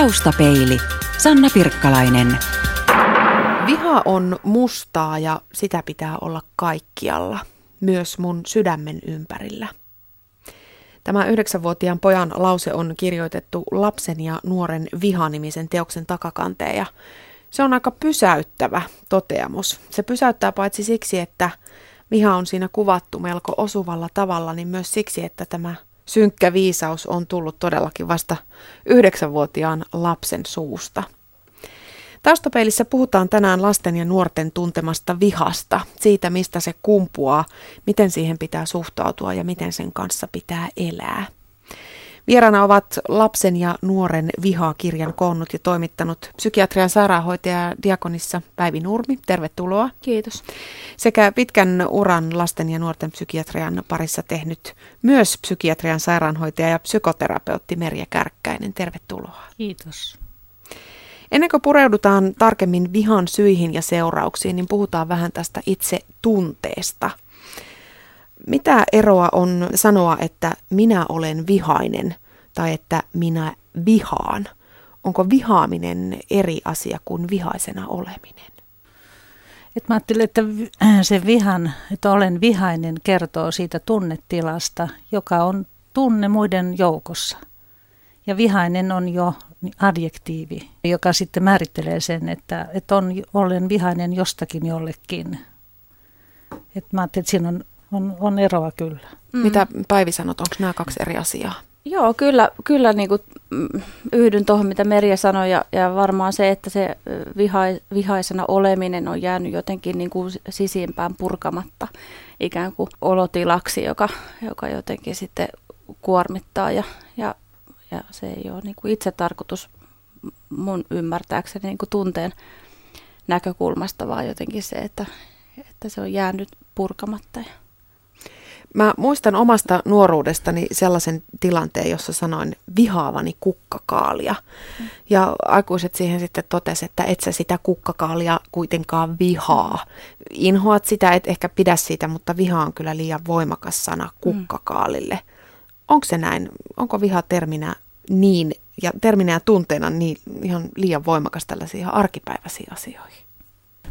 Taustapeili. Sanna Pirkkalainen. Viha on mustaa ja sitä pitää olla kaikkialla, myös mun sydämen ympärillä. Tämä yhdeksänvuotiaan pojan lause on kirjoitettu lapsen ja nuoren vihanimisen teoksen takakanteen ja se on aika pysäyttävä toteamus. Se pysäyttää paitsi siksi, että viha on siinä kuvattu melko osuvalla tavalla, niin myös siksi, että tämä synkkä viisaus on tullut todellakin vasta yhdeksänvuotiaan lapsen suusta. Taustapeilissä puhutaan tänään lasten ja nuorten tuntemasta vihasta, siitä mistä se kumpuaa, miten siihen pitää suhtautua ja miten sen kanssa pitää elää. Vieraana ovat lapsen ja nuoren vihaa-kirjan koonnut ja toimittanut psykiatrian sairaanhoitaja Diakonissa Päivi Nurmi. Tervetuloa. Kiitos. Sekä pitkän uran lasten ja nuorten psykiatrian parissa tehnyt myös psykiatrian sairaanhoitaja ja psykoterapeutti Merja Kärkkäinen. Tervetuloa. Kiitos. Ennen kuin pureudutaan tarkemmin vihan syihin ja seurauksiin, niin puhutaan vähän tästä itse tunteesta – mitä eroa on sanoa, että minä olen vihainen tai että minä vihaan? Onko vihaaminen eri asia kuin vihaisena oleminen? Et mä ajattelin, että se vihan, että olen vihainen, kertoo siitä tunnetilasta, joka on tunne muiden joukossa. Ja vihainen on jo adjektiivi, joka sitten määrittelee sen, että, että on, olen vihainen jostakin jollekin. Et mä ajattelin, että siinä on on, on eroa kyllä. Mm. Mitä Päivi sanot, onko nämä kaksi eri asiaa? Joo, kyllä, kyllä niin kuin, mm, yhdyn tuohon, mitä Merja sanoi, ja, ja varmaan se, että se viha, vihaisena oleminen on jäänyt jotenkin niin kuin sisimpään purkamatta ikään kuin olotilaksi, joka, joka jotenkin sitten kuormittaa, ja, ja, ja se ei ole niin kuin itse tarkoitus mun ymmärtääkseni niin kuin tunteen näkökulmasta, vaan jotenkin se, että, että se on jäänyt purkamatta. Ja Mä muistan omasta nuoruudestani sellaisen tilanteen, jossa sanoin vihaavani kukkakaalia. Mm. Ja aikuiset siihen sitten totesivat, että et sä sitä kukkakaalia kuitenkaan vihaa. Inhoat sitä, et ehkä pidä siitä, mutta viha on kyllä liian voimakas sana kukkakaalille. Mm. Onko se näin? Onko viha terminä niin, ja terminä ja tunteena niin ihan liian voimakas tällaisiin arkipäiväisiin asioihin?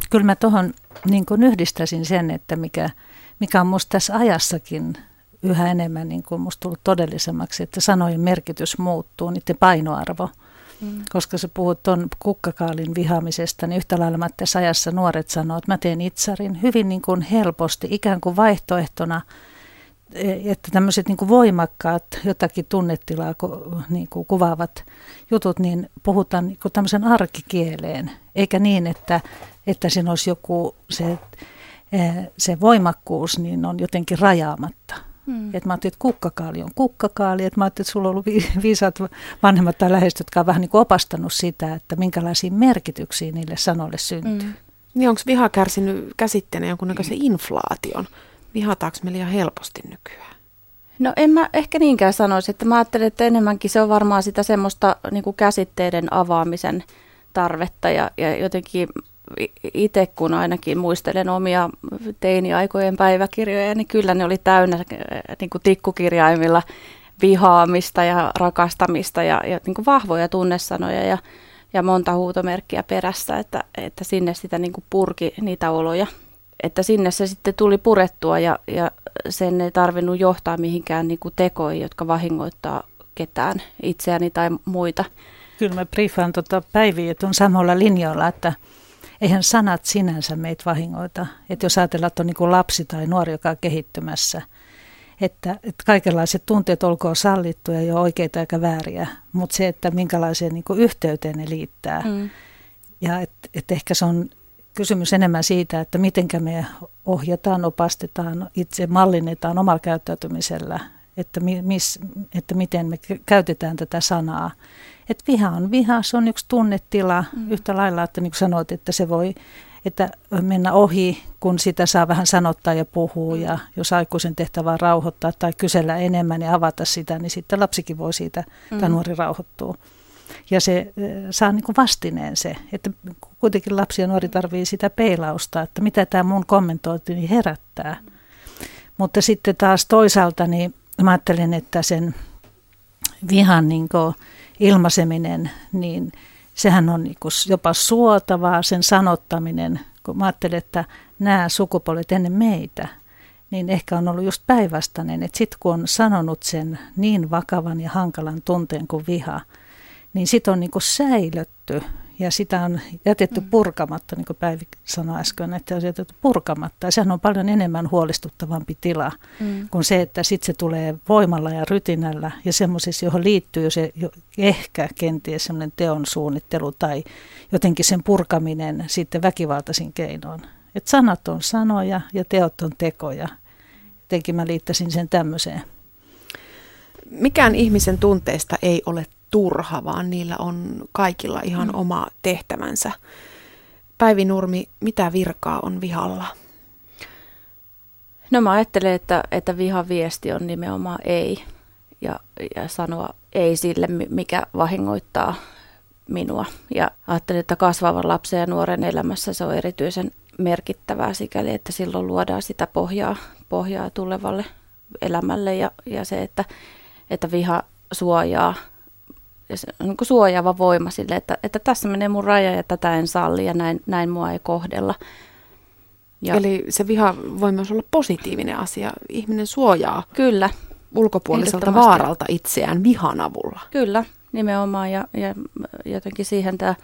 Kyllä mä tuohon niin yhdistäisin sen, että mikä – mikä on minusta tässä ajassakin yhä enemmän niin kuin musta tullut todellisemmaksi, että sanojen merkitys muuttuu, niiden painoarvo. Mm. Koska se puhut tuon kukkakaalin vihaamisesta, niin yhtä lailla mä tässä ajassa nuoret sanoo, että mä teen itsarin hyvin niin kuin helposti, ikään kuin vaihtoehtona, että tämmöiset niin kuin voimakkaat jotakin tunnetilaa niin kuin kuvaavat jutut, niin puhutaan niin kuin tämmöisen arkikieleen, eikä niin, että, että siinä olisi joku se Eh, se voimakkuus niin on jotenkin rajaamatta. Hmm. Et mä ajattelin, että kukkakaali on kukkakaali. Et mä ajattelin, että sulla on ollut viisaat vanhemmat tai läheiset, jotka on vähän niin kuin opastanut sitä, että minkälaisia merkityksiä niille sanoille syntyy. Hmm. Niin onko viha kärsinyt käsitteenä jonkunnäköisen inflaation? Vihataanko me liian helposti nykyään? No en mä ehkä niinkään sanoisi, että mä ajattelen, että enemmänkin se on varmaan sitä semmoista niin kuin käsitteiden avaamisen tarvetta ja, ja jotenkin itse kun ainakin muistelen omia teiniaikojen päiväkirjoja, niin kyllä ne oli täynnä äh, niin kuin tikkukirjaimilla vihaamista ja rakastamista ja, ja niin kuin vahvoja tunnesanoja ja, ja monta huutomerkkiä perässä, että, että sinne sitä niin kuin purki niitä oloja. Että sinne se sitten tuli purettua ja, ja sen ei tarvinnut johtaa mihinkään niin kuin tekoihin, jotka vahingoittaa ketään, itseäni tai muita. Kyllä mä briefaan tuota päiviä, että on samalla linjoilla, että eihän sanat sinänsä meitä vahingoita. Että jos ajatellaan, että on niin lapsi tai nuori, joka on kehittymässä, että, että kaikenlaiset tunteet olkoon sallittuja ja oikeita eikä vääriä, mutta se, että minkälaiseen niin yhteyteen ne liittää. Mm. Ja että et ehkä se on kysymys enemmän siitä, että miten me ohjataan, opastetaan, itse mallinnetaan omalla käyttäytymisellä, että, mis, että miten me käytetään tätä sanaa. Että viha on viha, se on yksi tunnetila mm. yhtä lailla, että niin kuin sanoit, että se voi että mennä ohi, kun sitä saa vähän sanottaa ja puhua. Mm. Ja jos aikuisen tehtävä on rauhoittaa tai kysellä enemmän ja avata sitä, niin sitten lapsikin voi siitä, mm. tai nuori rauhoittua. Ja se saa niin kuin vastineen se, että kuitenkin lapsi ja nuori tarvii sitä peilausta, että mitä tämä mun kommentointi herättää. Mm. Mutta sitten taas toisaalta niin mä ajattelen, että sen vihan niin ilmaiseminen, niin sehän on niin jopa suotavaa, sen sanottaminen, kun mä ajattelen, että nämä sukupuolet ennen meitä, niin ehkä on ollut just päinvastainen, että sitten kun on sanonut sen niin vakavan ja hankalan tunteen kuin viha, niin sitten on niin säilötty ja sitä on jätetty mm. purkamatta, niin kuin Päivi sanoi äsken, että on jätetty purkamatta. Ja sehän on paljon enemmän huolestuttavampi tila mm. kuin se, että sitten se tulee voimalla ja rytinällä ja semmoisessa, johon liittyy se jo ehkä kenties semmoinen teon suunnittelu tai jotenkin sen purkaminen sitten väkivaltaisin keinoin. Että sanat on sanoja ja teot on tekoja. Jotenkin mä liittäisin sen tämmöiseen. Mikään ihmisen tunteesta ei ole turha, vaan niillä on kaikilla ihan mm. oma tehtävänsä. Päivi Nurmi, mitä virkaa on vihalla? No mä ajattelen, että, että vihaviesti on nimenomaan ei ja, ja sanoa ei sille, mikä vahingoittaa minua. Ja ajattelen, että kasvavan lapsen ja nuoren elämässä se on erityisen merkittävää sikäli, että silloin luodaan sitä pohjaa, pohjaa tulevalle elämälle ja, ja se, että, että viha suojaa niin kuin suojaava voima sille, että, että tässä menee mun raja ja tätä en salli ja näin, näin mua ei kohdella. Ja Eli se viha voi myös olla positiivinen asia. Ihminen suojaa Kyllä. ulkopuoliselta vaaralta itseään vihan avulla. Kyllä, nimenomaan. Ja, ja jotenkin siihen tämä,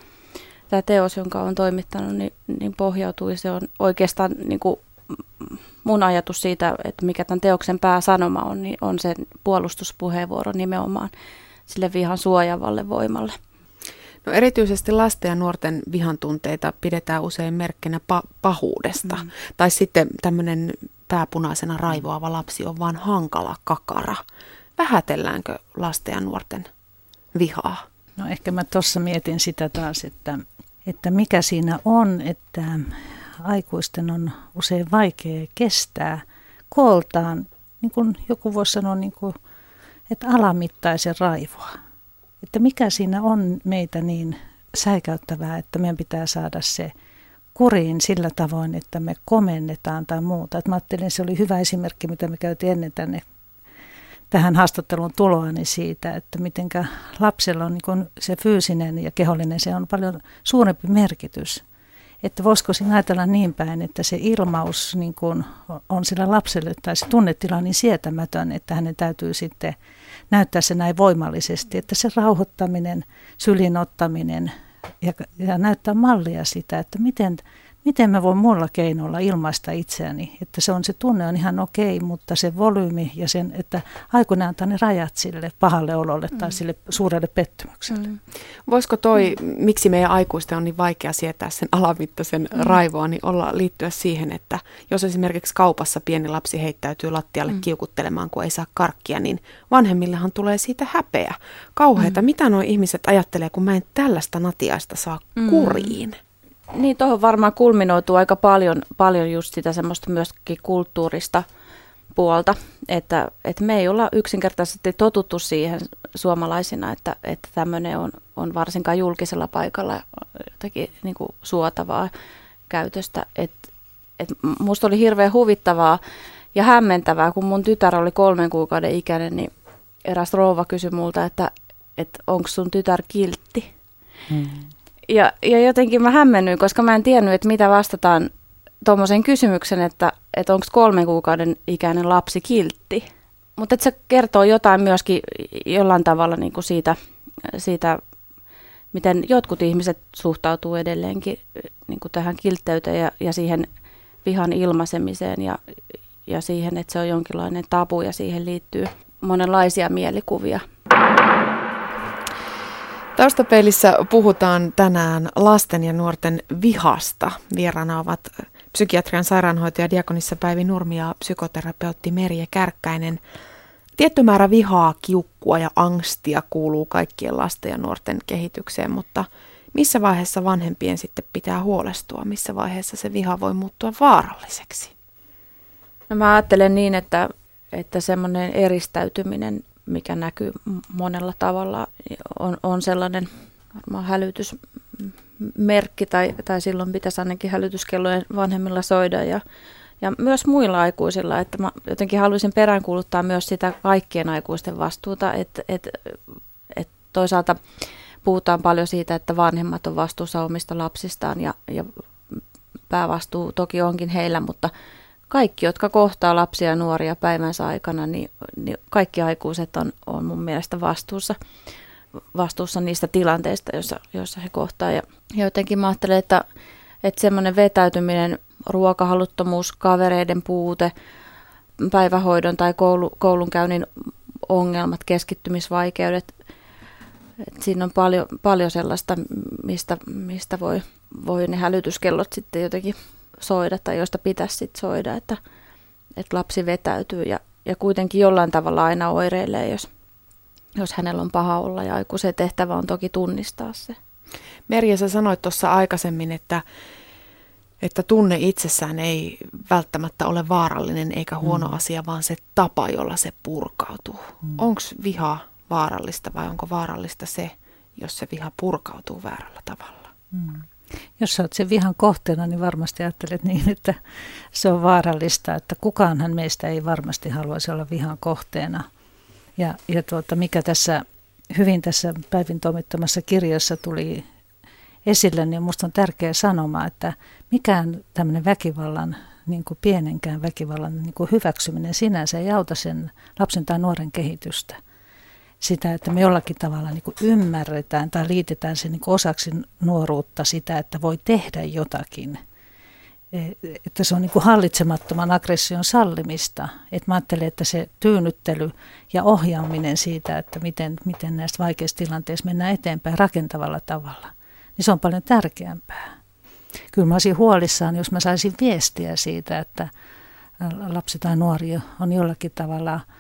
tämä teos, jonka on toimittanut, niin, niin pohjautuu. Se on oikeastaan niin kuin mun ajatus siitä, että mikä tämän teoksen pääsanoma on, niin on se puolustuspuheenvuoro nimenomaan sille vihan suojavalle voimalle. No erityisesti lasten ja nuorten vihan tunteita pidetään usein merkkinä pa- pahuudesta. Mm. Tai sitten tämmöinen pääpunaisena raivoava lapsi on vain hankala kakara. Vähätelläänkö lasten ja nuorten vihaa? No ehkä mä tuossa mietin sitä taas, että, että mikä siinä on, että aikuisten on usein vaikea kestää kooltaan, niin kuin joku voisi sanoa, niin kuin että alamittaisen raivoa. Että mikä siinä on meitä niin säikäyttävää, että meidän pitää saada se kuriin sillä tavoin, että me komennetaan tai muuta. Että mä ajattelin, se oli hyvä esimerkki, mitä me käytiin ennen tänne tähän haastatteluun tuloani siitä, että miten lapsella on niin se fyysinen ja kehollinen, se on paljon suurempi merkitys että voisiko siinä ajatella niin päin, että se ilmaus niin on sillä lapselle tai se tunnetila niin sietämätön, että hänen täytyy sitten näyttää se näin voimallisesti, että se rauhoittaminen, sylinottaminen ja, ja näyttää mallia sitä, että miten miten mä voin muilla keinoilla ilmaista itseäni, että se on se tunne on ihan okei, mutta se volyymi ja sen, että aikuinen antaa ne rajat sille pahalle ololle mm. tai sille suurelle pettymykselle. Mm. Voisiko toi, mm. miksi meidän aikuisten on niin vaikea sietää sen alamittaisen mm. raivoa, niin olla liittyä siihen, että jos esimerkiksi kaupassa pieni lapsi heittäytyy lattialle mm. kiukuttelemaan, kun ei saa karkkia, niin vanhemmillehan tulee siitä häpeä. Kauheita, mm. mitä nuo ihmiset ajattelee, kun mä en tällaista natiaista saa mm. kuriin? Niin, tuohon varmaan kulminoituu aika paljon, paljon just sitä semmoista myöskin kulttuurista puolta, että, että me ei olla yksinkertaisesti totuttu siihen suomalaisina, että, että tämmöinen on, on varsinkaan julkisella paikalla jotenkin niin kuin suotavaa käytöstä. Et, et musta oli hirveän huvittavaa ja hämmentävää, kun mun tytär oli kolmen kuukauden ikäinen, niin eräs rouva kysyi multa, että, että onko sun tytär kiltti. Hmm. Ja, ja jotenkin mä hämmennyin, koska mä en tiennyt, että mitä vastataan tuommoisen kysymyksen, että, että onko kolmen kuukauden ikäinen lapsi kiltti. Mutta se kertoo jotain myöskin jollain tavalla niin kuin siitä, siitä, miten jotkut ihmiset suhtautuu edelleenkin niin kuin tähän kiltteyteen ja, ja siihen vihan ilmaisemiseen ja, ja siihen, että se on jonkinlainen tabu ja siihen liittyy monenlaisia mielikuvia. Taustapeilissä puhutaan tänään lasten ja nuorten vihasta. Vieraana ovat psykiatrian sairaanhoitaja Diakonissa Päivi Nurmi ja psykoterapeutti Merje Kärkkäinen. Tietty määrä vihaa, kiukkua ja angstia kuuluu kaikkien lasten ja nuorten kehitykseen, mutta missä vaiheessa vanhempien sitten pitää huolestua? Missä vaiheessa se viha voi muuttua vaaralliseksi? No mä ajattelen niin, että, että semmoinen eristäytyminen mikä näkyy monella tavalla, on, on sellainen varmaan hälytysmerkki tai, tai silloin pitäisi ainakin hälytyskellojen vanhemmilla soida. Ja, ja myös muilla aikuisilla, että mä jotenkin haluaisin peräänkuuluttaa myös sitä kaikkien aikuisten vastuuta, että, että, että toisaalta puhutaan paljon siitä, että vanhemmat on vastuussa omista lapsistaan ja, ja päävastuu toki onkin heillä, mutta kaikki, jotka kohtaa lapsia ja nuoria päivänsä aikana, niin, niin kaikki aikuiset on, on mun mielestä vastuussa, vastuussa niistä tilanteista, joissa, joissa he kohtaa. Ja, jotenkin mä ajattelen, että, että semmoinen vetäytyminen, ruokahaluttomuus, kavereiden puute, päivähoidon tai koulu, koulunkäynnin ongelmat, keskittymisvaikeudet, että siinä on paljon, paljon sellaista, mistä, mistä voi, voi ne hälytyskellot sitten jotenkin soida tai josta pitäisi sitten soida, että, että lapsi vetäytyy ja, ja kuitenkin jollain tavalla aina oireilee, jos, jos hänellä on paha olla ja aikuisen tehtävä on toki tunnistaa se. Merja, sä sanoit tuossa aikaisemmin, että, että tunne itsessään ei välttämättä ole vaarallinen eikä huono mm. asia, vaan se tapa, jolla se purkautuu. Mm. Onko viha vaarallista vai onko vaarallista se, jos se viha purkautuu väärällä tavalla? Mm. Jos oot sen vihan kohteena, niin varmasti ajattelet niin, että se on vaarallista, että kukaanhan meistä ei varmasti haluaisi olla vihan kohteena. Ja, ja tuota, mikä tässä hyvin tässä Päivin toimittamassa kirjassa tuli esille, niin minusta on tärkeä sanoma, että mikään tämmöinen väkivallan, niin kuin pienenkään väkivallan niin kuin hyväksyminen sinänsä ei auta sen lapsen tai nuoren kehitystä – sitä, että me jollakin tavalla niin kuin ymmärretään tai liitetään se niin osaksi nuoruutta sitä, että voi tehdä jotakin. E, että se on niin kuin hallitsemattoman aggression sallimista. Että mä ajattelen, että se tyynnyttely ja ohjaaminen siitä, että miten, miten näistä vaikeista tilanteista mennään eteenpäin rakentavalla tavalla, niin se on paljon tärkeämpää. Kyllä mä olisin huolissaan, jos mä saisin viestiä siitä, että lapsi tai nuori on jollakin tavalla –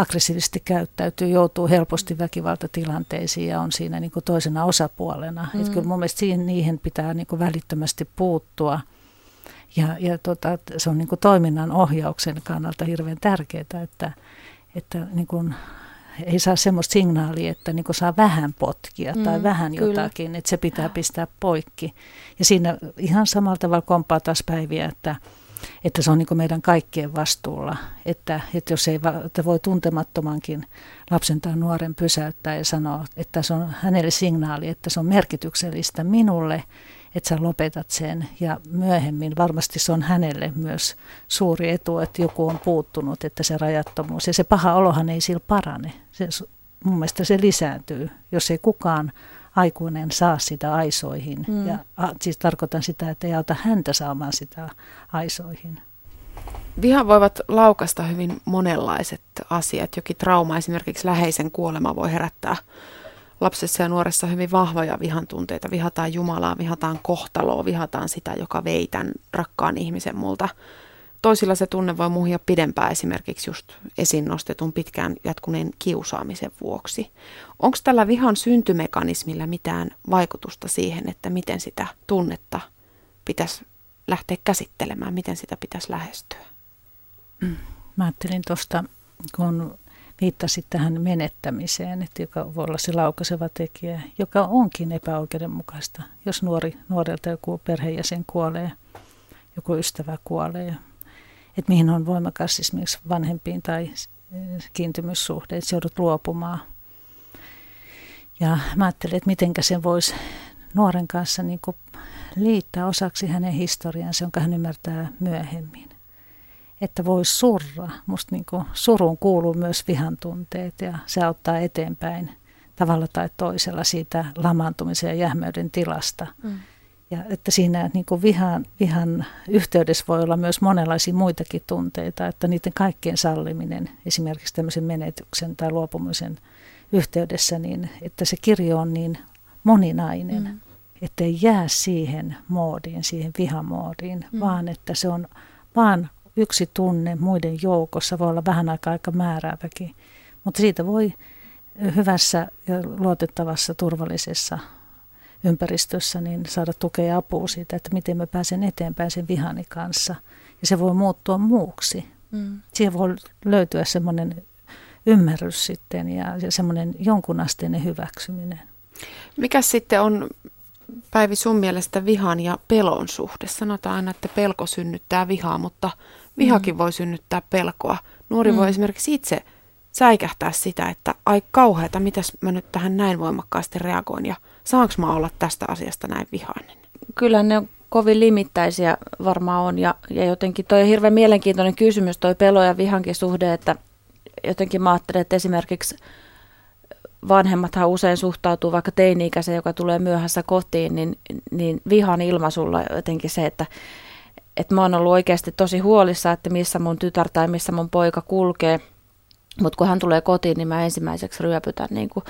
aggressiivisesti käyttäytyy, joutuu helposti väkivaltatilanteisiin ja on siinä niin kuin toisena osapuolena. Mm. Että kyllä mun mielestä siihen, niihin pitää niin kuin välittömästi puuttua. Ja, ja tota, se on niin kuin toiminnan ohjauksen kannalta hirveän tärkeää, että, että niin kuin ei saa semmoista signaalia, että niin saa vähän potkia tai mm, vähän kyllä. jotakin, että se pitää pistää poikki. Ja siinä ihan samalla tavalla kompaa taas päiviä, että – että se on niin meidän kaikkien vastuulla, että, että jos ei että voi tuntemattomankin lapsen tai nuoren pysäyttää ja sanoa, että se on hänelle signaali, että se on merkityksellistä minulle, että sä lopetat sen ja myöhemmin varmasti se on hänelle myös suuri etu, että joku on puuttunut, että se rajattomuus ja se paha olohan ei sillä parane. Se, mun mielestä se lisääntyy, jos ei kukaan aikuinen saa sitä aisoihin. Mm. Ja a, siis tarkoitan sitä, että ei auta häntä saamaan sitä aisoihin. Viha voivat laukasta hyvin monenlaiset asiat. Jokin trauma, esimerkiksi läheisen kuolema, voi herättää lapsessa ja nuoressa hyvin vahvoja vihan tunteita. Vihataan Jumalaa, vihataan kohtaloa, vihataan sitä, joka vei tämän rakkaan ihmisen multa Toisilla se tunne voi muhia pidempään esimerkiksi just esiin nostetun pitkään jatkuneen kiusaamisen vuoksi. Onko tällä vihan syntymekanismilla mitään vaikutusta siihen, että miten sitä tunnetta pitäisi lähteä käsittelemään, miten sitä pitäisi lähestyä? Mm. Mä ajattelin tuosta, kun viittasit tähän menettämiseen, että joka voi olla se laukaiseva tekijä, joka onkin epäoikeudenmukaista. Jos nuori, nuorelta joku perheenjäsen kuolee, joku ystävä kuolee, että mihin on voimakas esimerkiksi vanhempiin tai kiintymyssuhde, että joudut luopumaan. Ja mä ajattelin, että miten sen voisi nuoren kanssa niin kuin liittää osaksi hänen historiansa, jonka hän ymmärtää myöhemmin. Että voi surra. Musta niin kuin kuuluu myös vihan tunteet ja se auttaa eteenpäin tavalla tai toisella siitä lamaantumisen ja jähmeyden tilasta. Mm. Ja että siinä niin kuin vihan, vihan yhteydessä voi olla myös monenlaisia muitakin tunteita, että niiden kaikkien salliminen, esimerkiksi tämmöisen menetyksen tai luopumisen yhteydessä, niin että se kirjo on niin moninainen, mm. että ei jää siihen moodiin, siihen vihamoodiin, mm. vaan että se on vaan yksi tunne muiden joukossa, voi olla vähän aikaa aika määrääväkin, mutta siitä voi hyvässä ja luotettavassa, turvallisessa ympäristössä, niin saada tukea ja apua siitä, että miten mä pääsen eteenpäin sen vihani kanssa. Ja se voi muuttua muuksi. Mm. Siihen voi löytyä semmoinen ymmärrys sitten ja, ja semmoinen jonkunasteinen hyväksyminen. Mikä sitten on Päivi sun mielestä vihan ja pelon suhde? Sanotaan aina, että pelko synnyttää vihaa, mutta vihakin mm. voi synnyttää pelkoa. Nuori mm. voi esimerkiksi itse säikähtää sitä, että ai kauheata, mitäs mä nyt tähän näin voimakkaasti reagoin ja saanko mä olla tästä asiasta näin vihainen? Kyllä ne on kovin limittäisiä varmaan on ja, ja jotenkin toi on hirveän mielenkiintoinen kysymys toi pelo ja vihankin suhde, että jotenkin mä ajattelen, että esimerkiksi vanhemmathan usein suhtautuu vaikka teini-ikäiseen, joka tulee myöhässä kotiin, niin, niin vihan ilmaisulla jotenkin se, että, että mä oon ollut oikeasti tosi huolissa, että missä mun tytär tai missä mun poika kulkee. Mutta kun hän tulee kotiin, niin mä ensimmäiseksi ryöpytän niin kuin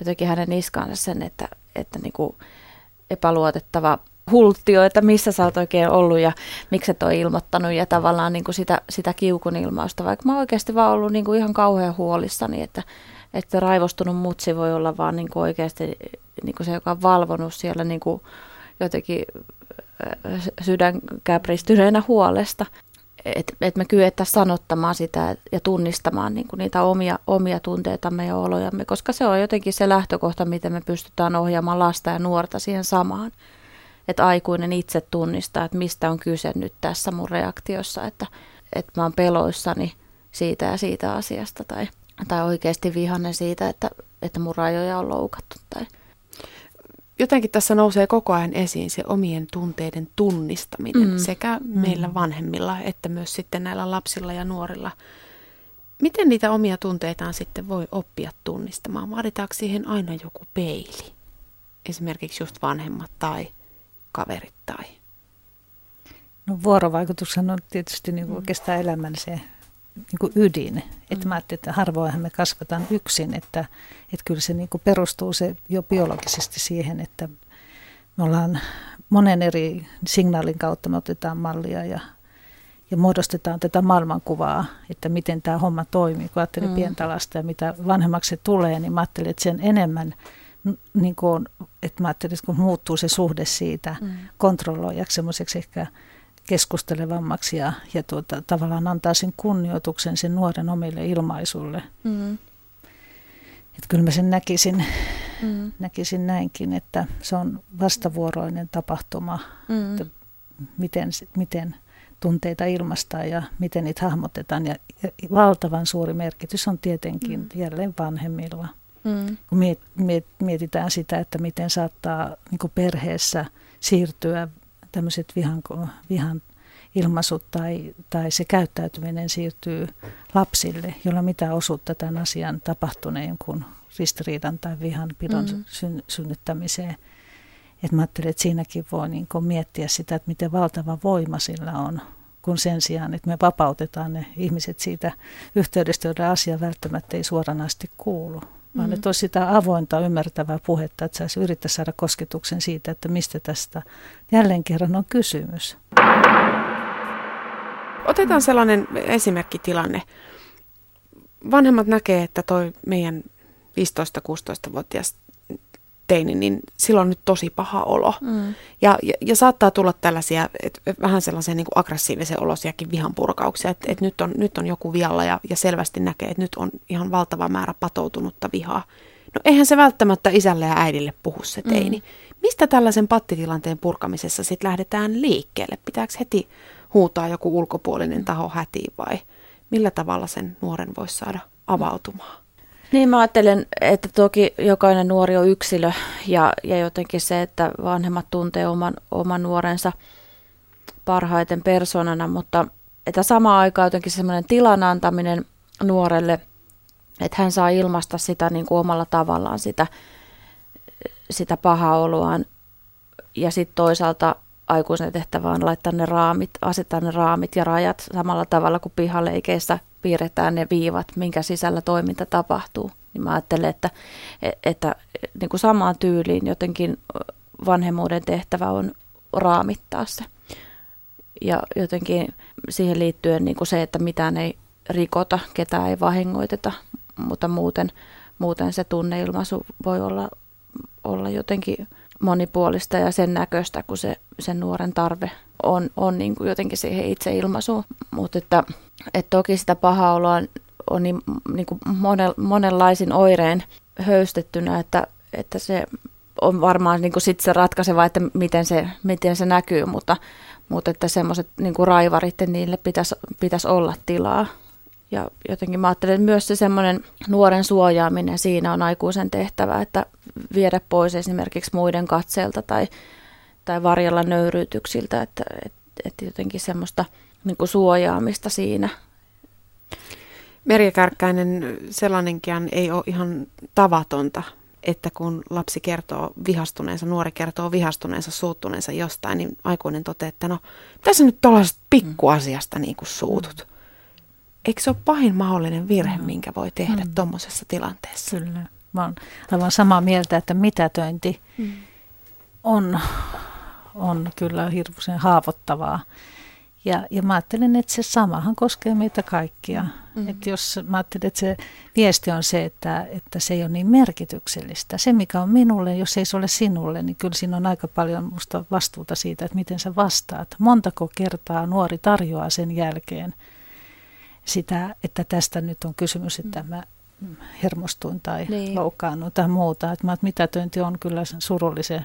jotenkin hänen niskaansa sen, että, että niin kuin epäluotettava hulttio, että missä sä oot oikein ollut ja miksi et ole ilmoittanut ja tavallaan niin kuin sitä, sitä kiukun ilmausta, vaikka mä oon oikeasti vaan ollut niin kuin ihan kauhean huolissani, että, että raivostunut mutsi voi olla vaan niin kuin oikeasti niin kuin se, joka on valvonut siellä niin kuin jotenkin sydänkäpristyneenä huolesta. Että et me kyettäisiin sanottamaan sitä ja tunnistamaan niin kuin niitä omia, omia tunteitamme ja olojamme, koska se on jotenkin se lähtökohta, miten me pystytään ohjaamaan lasta ja nuorta siihen samaan. Että aikuinen itse tunnistaa, että mistä on kyse nyt tässä mun reaktiossa, että, että mä oon peloissani siitä ja siitä asiasta tai, tai oikeasti vihanen siitä, että, että mun rajoja on loukattu tai – jotenkin tässä nousee koko ajan esiin se omien tunteiden tunnistaminen mm. sekä mm. meillä vanhemmilla että myös sitten näillä lapsilla ja nuorilla. Miten niitä omia tunteitaan sitten voi oppia tunnistamaan? Vaaditaanko siihen aina joku peili? Esimerkiksi just vanhemmat tai kaverit tai... No vuorovaikutushan on tietysti niin kuin mm. oikeastaan elämän se niin kuin ydin. Että mm. mä ajattelin, että harvoinhan me kasvataan yksin, että, että kyllä se niin kuin perustuu se jo biologisesti siihen, että me ollaan monen eri signaalin kautta me otetaan mallia ja, ja muodostetaan tätä maailmankuvaa, että miten tämä homma toimii. Kun ajattelin mm. pientä lasta ja mitä vanhemmaksi se tulee, niin mä ajattelin, että sen enemmän niin kuin, että mä ajattelin, että kun muuttuu se suhde siitä mm. kontrolloijaksi semmoiseksi ehkä keskustelevammaksi ja, ja tuota, tavallaan antaa sen kunnioituksen sen nuoren omille ilmaisulle. Mm. Että kyllä mä sen näkisin, mm. näkisin näinkin, että se on vastavuoroinen tapahtuma, mm. että miten, miten tunteita ilmaistaan ja miten niitä hahmotetaan. Ja, ja valtavan suuri merkitys on tietenkin mm. jälleen vanhemmilla. Mm. Kun miet, miet, mietitään sitä, että miten saattaa niin perheessä siirtyä tämmöiset vihan, vihan ilmaisut tai, tai se käyttäytyminen siirtyy lapsille, jolla mitä osuutta tämän asian tapahtuneen jonkun ristiriidan tai vihan pidon mm. syn, synnyttämiseen. Et mä ajattelin, että siinäkin voi niin miettiä sitä, että miten valtava voima sillä on, kun sen sijaan, että me vapautetaan ne ihmiset siitä yhteydestä, joiden asia välttämättä ei suoranaisesti kuulu vaan mm. että olisi sitä avointa, ymmärtävää puhetta, että saisi yrittää saada kosketuksen siitä, että mistä tästä jälleen kerran on kysymys. Otetaan sellainen esimerkkitilanne. Vanhemmat näkee, että toi meidän 15-16-vuotias teini, niin silloin on nyt tosi paha olo. Mm. Ja, ja, ja saattaa tulla tällaisia, et, vähän sellaisia niin kuin aggressiivisen olosiakin vihan purkauksia, että et nyt, on, nyt on joku vialla ja, ja selvästi näkee, että nyt on ihan valtava määrä patoutunutta vihaa. No eihän se välttämättä isälle ja äidille puhu se teini. Mm. Mistä tällaisen pattitilanteen purkamisessa sitten lähdetään liikkeelle? Pitääkö heti huutaa joku ulkopuolinen taho hätiin vai millä tavalla sen nuoren voisi saada avautumaan? Niin mä ajattelen, että toki jokainen nuori on yksilö ja, ja jotenkin se, että vanhemmat tuntee oman, oman nuorensa parhaiten persoonana, mutta että samaan aikaan jotenkin semmoinen tilan antaminen nuorelle, että hän saa ilmaista sitä niin kuin omalla tavallaan sitä, sitä pahaa oloaan. Ja sitten toisaalta aikuisen tehtävä on laittaa ne raamit, asettaa ne raamit ja rajat samalla tavalla kuin pihaleikeissä piirretään ne viivat, minkä sisällä toiminta tapahtuu. Niin mä ajattelen, että, että niin kuin samaan tyyliin jotenkin vanhemmuuden tehtävä on raamittaa se. Ja jotenkin siihen liittyen niin kuin se, että mitään ei rikota, ketään ei vahingoiteta, mutta muuten, muuten se tunneilmaisu voi olla, olla jotenkin monipuolista ja sen näköistä, kun se sen nuoren tarve on, on niin kuin jotenkin siihen itseilmaisuun. Mutta että, että toki sitä pahaa oloa on, on niin, niin kuin monen, monenlaisin oireen höystettynä, että, että se on varmaan niin kuin sit se ratkaiseva, että miten se, miten se näkyy, mutta, mutta että semmoiset niin raivarit, niille pitäisi, pitäisi olla tilaa. Ja jotenkin mä ajattelen, että myös se semmoinen nuoren suojaaminen siinä on aikuisen tehtävä, että viedä pois esimerkiksi muiden katseelta tai, tai varjella nöyryytyksiltä, että, että, että jotenkin semmoista niin kuin suojaamista siinä. Merja Kärkkäinen, sellainenkin ei ole ihan tavatonta, että kun lapsi kertoo vihastuneensa, nuori kertoo vihastuneensa, suuttuneensa jostain, niin aikuinen toteaa, että no, mitä sä nyt tuollaisesta pikkuasiasta niin kuin suutut? Eikö se ole pahin mahdollinen virhe, mm. minkä voi tehdä mm. tuommoisessa tilanteessa? Kyllä. Mä olen aivan samaa mieltä, että mitätöinti mm. on, on kyllä hirveän haavoittavaa. Ja, ja mä ajattelen, että se samahan koskee meitä kaikkia. Mm-hmm. Että jos mä ajattelen, että se viesti on se, että, että se ei ole niin merkityksellistä. Se, mikä on minulle, jos ei se ole sinulle, niin kyllä siinä on aika paljon musta vastuuta siitä, että miten sä vastaat. Montako kertaa nuori tarjoaa sen jälkeen sitä, että tästä nyt on kysymys, että mm. mä hermostuin tai niin. loukkaannut tai muuta. Että mä, mitätöinti on kyllä surullisen,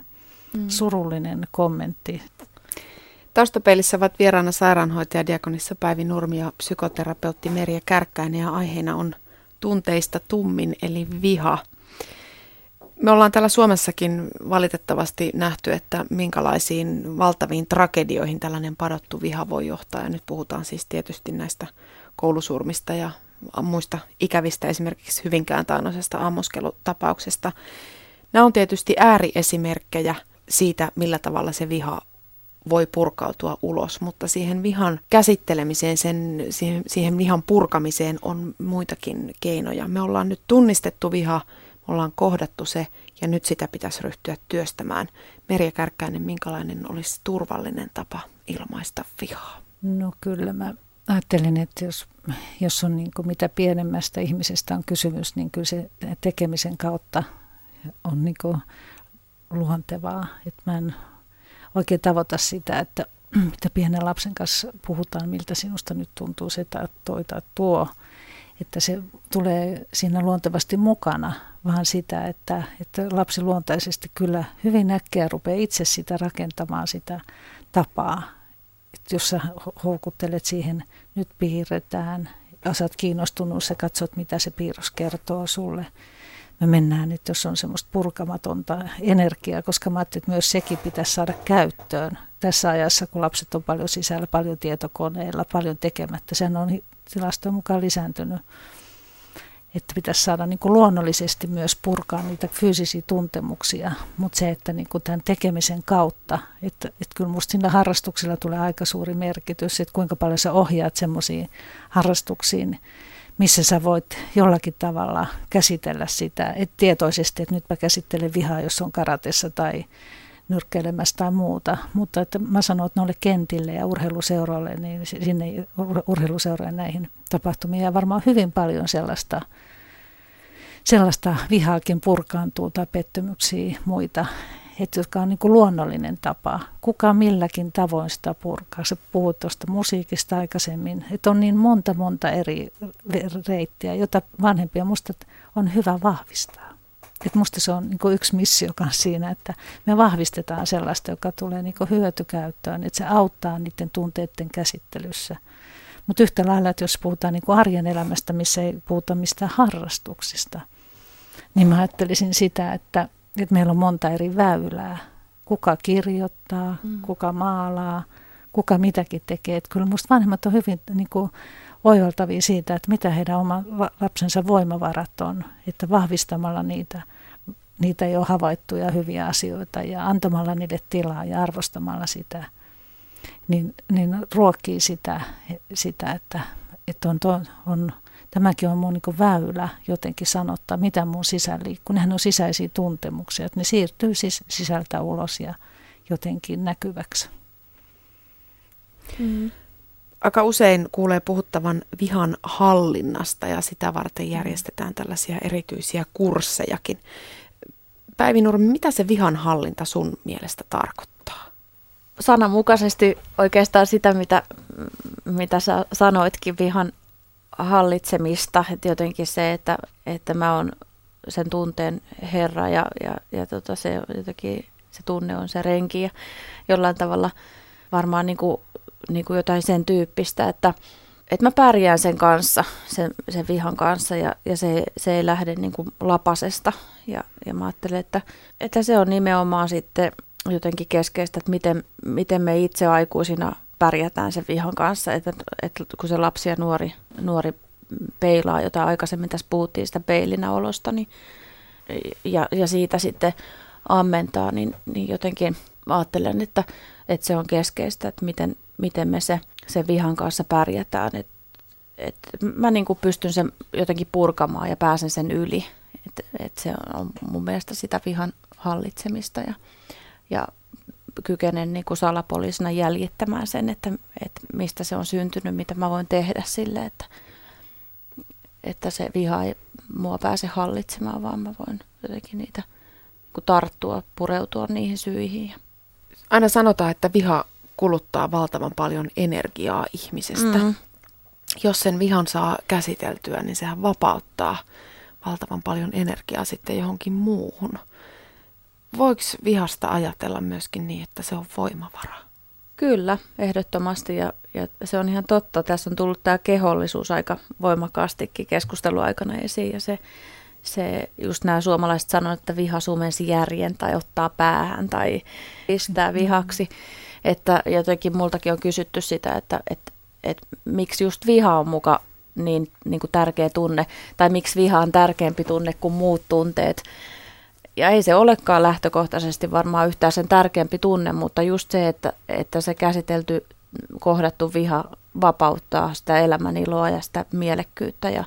mm. surullinen kommentti Taustapeilissä ovat vieraana sairaanhoitaja Diakonissa Päivi Nurmi ja psykoterapeutti Merja Kärkkäinen ja aiheena on tunteista tummin eli viha. Me ollaan täällä Suomessakin valitettavasti nähty, että minkälaisiin valtaviin tragedioihin tällainen padottu viha voi johtaa. Ja nyt puhutaan siis tietysti näistä koulusurmista ja muista ikävistä, esimerkiksi Hyvinkään taannoisesta ammuskelutapauksesta. Nämä on tietysti ääriesimerkkejä siitä, millä tavalla se viha voi purkautua ulos, mutta siihen vihan käsittelemiseen, sen, siihen, siihen vihan purkamiseen on muitakin keinoja. Me ollaan nyt tunnistettu viha, me ollaan kohdattu se ja nyt sitä pitäisi ryhtyä työstämään. Merja Kärkkäinen, minkälainen olisi turvallinen tapa ilmaista vihaa? No kyllä mä ajattelin, että jos, jos on niin kuin mitä pienemmästä ihmisestä on kysymys, niin kyllä se tekemisen kautta on niin kuin luontevaa. Että mä en oikein tavoita sitä, että mitä pienen lapsen kanssa puhutaan, miltä sinusta nyt tuntuu se tai toi tai tuo. Että se tulee siinä luontevasti mukana, vaan sitä, että, että lapsi luontaisesti kyllä hyvin äkkiä rupeaa itse sitä rakentamaan sitä tapaa. Että jos sä houkuttelet siihen, nyt piirretään, ja sä oot kiinnostunut, sä katsot mitä se piirros kertoo sulle, me mennään nyt, jos on semmoista purkamatonta energiaa, koska mä ajattelin, että myös sekin pitäisi saada käyttöön tässä ajassa, kun lapset on paljon sisällä, paljon tietokoneilla, paljon tekemättä. Sen on tilastojen mukaan lisääntynyt. Että pitäisi saada niin kuin luonnollisesti myös purkaa niitä fyysisiä tuntemuksia, mutta se, että niin kuin tämän tekemisen kautta, että, että kyllä minusta siinä harrastuksilla tulee aika suuri merkitys, että kuinka paljon sä ohjaat semmoisiin harrastuksiin, missä sä voit jollakin tavalla käsitellä sitä, et tietoisesti, että nytpä käsittelen vihaa, jos on karatessa tai nyrkkeilemässä tai muuta. Mutta että mä sanon, että noille kentille ja urheiluseuroille, niin sinne urheiluseuroille näihin tapahtumiin ja varmaan hyvin paljon sellaista, sellaista vihaakin purkaantuu tai pettymyksiä muita että jotka on niin kuin luonnollinen tapa. Kuka milläkin tavoin sitä purkaa. Se puhut tuosta musiikista aikaisemmin, että on niin monta monta eri reittiä, jota vanhempia musta on hyvä vahvistaa. Et musta se on niin kuin yksi missio siinä, että me vahvistetaan sellaista, joka tulee niin kuin hyötykäyttöön, että se auttaa niiden tunteiden käsittelyssä. Mutta yhtä lailla, että jos puhutaan niin kuin arjen elämästä, missä ei puhuta mistään harrastuksista, niin mä ajattelisin sitä, että että meillä on monta eri väylää. Kuka kirjoittaa, mm. kuka maalaa, kuka mitäkin tekee. Että kyllä minusta vanhemmat on hyvin niin kuin, oivaltavia siitä, että mitä heidän oma lapsensa voimavarat on, että vahvistamalla niitä, niitä jo havaittuja hyviä asioita ja antamalla niille tilaa ja arvostamalla sitä, niin, niin ruokkii sitä, sitä että, että on, on tämäkin on mun niin väylä jotenkin sanottaa, mitä mun sisällä liikkuu. Nehän on sisäisiä tuntemuksia, että ne siirtyy sis- sisältä ulos ja jotenkin näkyväksi. Mm. Aika usein kuulee puhuttavan vihan hallinnasta ja sitä varten järjestetään tällaisia erityisiä kurssejakin. Päivi Nurmi, mitä se vihan hallinta sun mielestä tarkoittaa? Sananmukaisesti oikeastaan sitä, mitä, mitä sä sanoitkin, vihan hallitsemista, että jotenkin se, että, että mä oon sen tunteen herra ja, ja, ja tota se, jotenkin, se tunne on se renki ja jollain tavalla varmaan niin kuin, niin kuin jotain sen tyyppistä, että, että mä pärjään sen kanssa, sen, sen vihan kanssa ja, ja se, se ei lähde niin kuin lapasesta. Ja, ja mä ajattelen, että, että se on nimenomaan sitten jotenkin keskeistä, että miten, miten me itse aikuisina pärjätään sen vihan kanssa, että, että kun se lapsi ja nuori, nuori peilaa, jota aikaisemmin tässä puhuttiin sitä peilinäolosta, niin, ja, ja siitä sitten ammentaa, niin, niin jotenkin ajattelen, että, että se on keskeistä, että miten, miten me se, sen vihan kanssa pärjätään. Että, että mä niin kuin pystyn sen jotenkin purkamaan ja pääsen sen yli. Että, että se on mun mielestä sitä vihan hallitsemista ja, ja kykenen niin kuin salapoliisina jäljittämään sen, että, että mistä se on syntynyt, mitä mä voin tehdä sille, että, että se viha ei mua pääse hallitsemaan, vaan mä voin jotenkin niitä niin tarttua, pureutua niihin syihin. Aina sanotaan, että viha kuluttaa valtavan paljon energiaa ihmisestä. Mm. Jos sen vihan saa käsiteltyä, niin sehän vapauttaa valtavan paljon energiaa sitten johonkin muuhun. Voiko vihasta ajatella myöskin niin, että se on voimavara? Kyllä, ehdottomasti ja, ja se on ihan totta. Tässä on tullut tämä kehollisuus aika voimakkaastikin keskusteluaikana esiin ja se, se just nämä suomalaiset sanovat, että viha sumensi järjen tai ottaa päähän tai pistää vihaksi. Mm. Että jotenkin multakin on kysytty sitä, että, että, että miksi just viha on muka niin, niin kuin tärkeä tunne tai miksi viha on tärkeämpi tunne kuin muut tunteet. Ja ei se olekaan lähtökohtaisesti varmaan yhtään sen tärkeämpi tunne, mutta just se, että, että se käsitelty, kohdattu viha vapauttaa sitä elämän iloa ja sitä mielekkyyttä ja,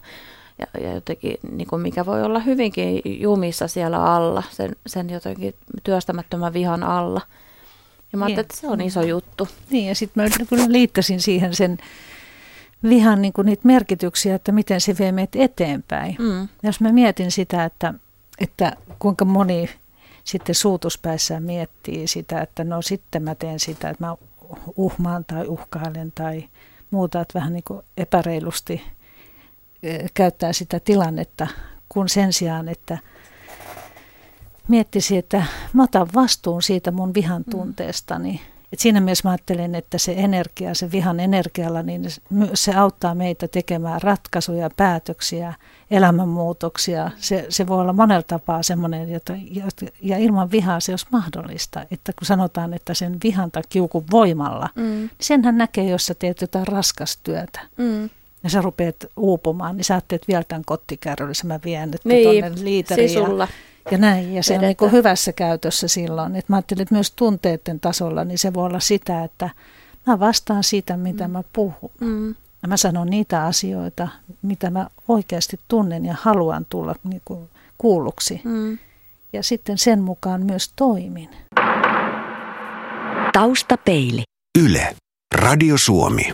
ja, ja jotenkin, niin kuin mikä voi olla hyvinkin jumissa siellä alla, sen, sen jotenkin työstämättömän vihan alla. Ja mä ajattelin, että se on iso juttu. Niin, ja sitten mä kyllä liittäisin siihen sen vihan niin kuin niitä merkityksiä, että miten se vie meitä eteenpäin. Mm. Jos mä mietin sitä, että että kuinka moni sitten suutuspäissään miettii sitä, että no sitten mä teen sitä, että mä uhmaan tai uhkailen tai muuta, että vähän niin kuin epäreilusti käyttää sitä tilannetta, kun sen sijaan, että miettisi, että mä otan vastuun siitä mun vihan mm. tunteestani et siinä mielessä mä ajattelen, että se energia, se vihan energialla, niin se auttaa meitä tekemään ratkaisuja, päätöksiä, elämänmuutoksia. Se, se voi olla monella tapaa semmoinen, jota, ja ilman vihaa se olisi mahdollista. Että kun sanotaan, että sen vihan tai kiukun voimalla, mm. niin senhän näkee, jos sä teet jotain raskastyötä. Mm ja sä rupeat uupumaan, niin sä ajattelet vielä tämän kottikärryllisen, mä vien nyt niin, tuonne liiteriin. Sisulla. Ja näin, ja se Vedetään. on niin hyvässä käytössä silloin. Et mä ajattelin, että myös tunteiden tasolla, niin se voi olla sitä, että mä vastaan siitä, mitä mm. mä puhun. Mm. Ja mä sanon niitä asioita, mitä mä oikeasti tunnen ja haluan tulla niin kuin kuulluksi. Mm. Ja sitten sen mukaan myös toimin. Taustapeili. Yle. Radio Suomi.